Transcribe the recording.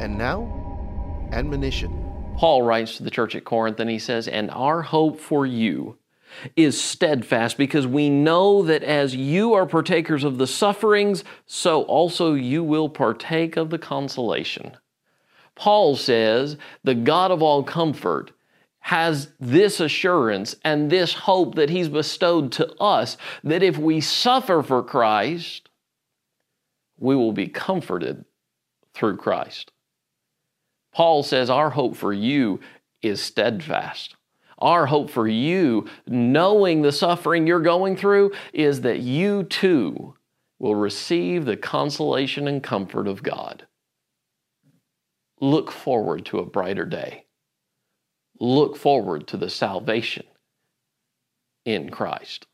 And now, admonition. Paul writes to the church at Corinth and he says, And our hope for you is steadfast because we know that as you are partakers of the sufferings, so also you will partake of the consolation. Paul says, The God of all comfort has this assurance and this hope that He's bestowed to us that if we suffer for Christ, we will be comforted through Christ. Paul says, Our hope for you is steadfast. Our hope for you, knowing the suffering you're going through, is that you too will receive the consolation and comfort of God. Look forward to a brighter day. Look forward to the salvation in Christ.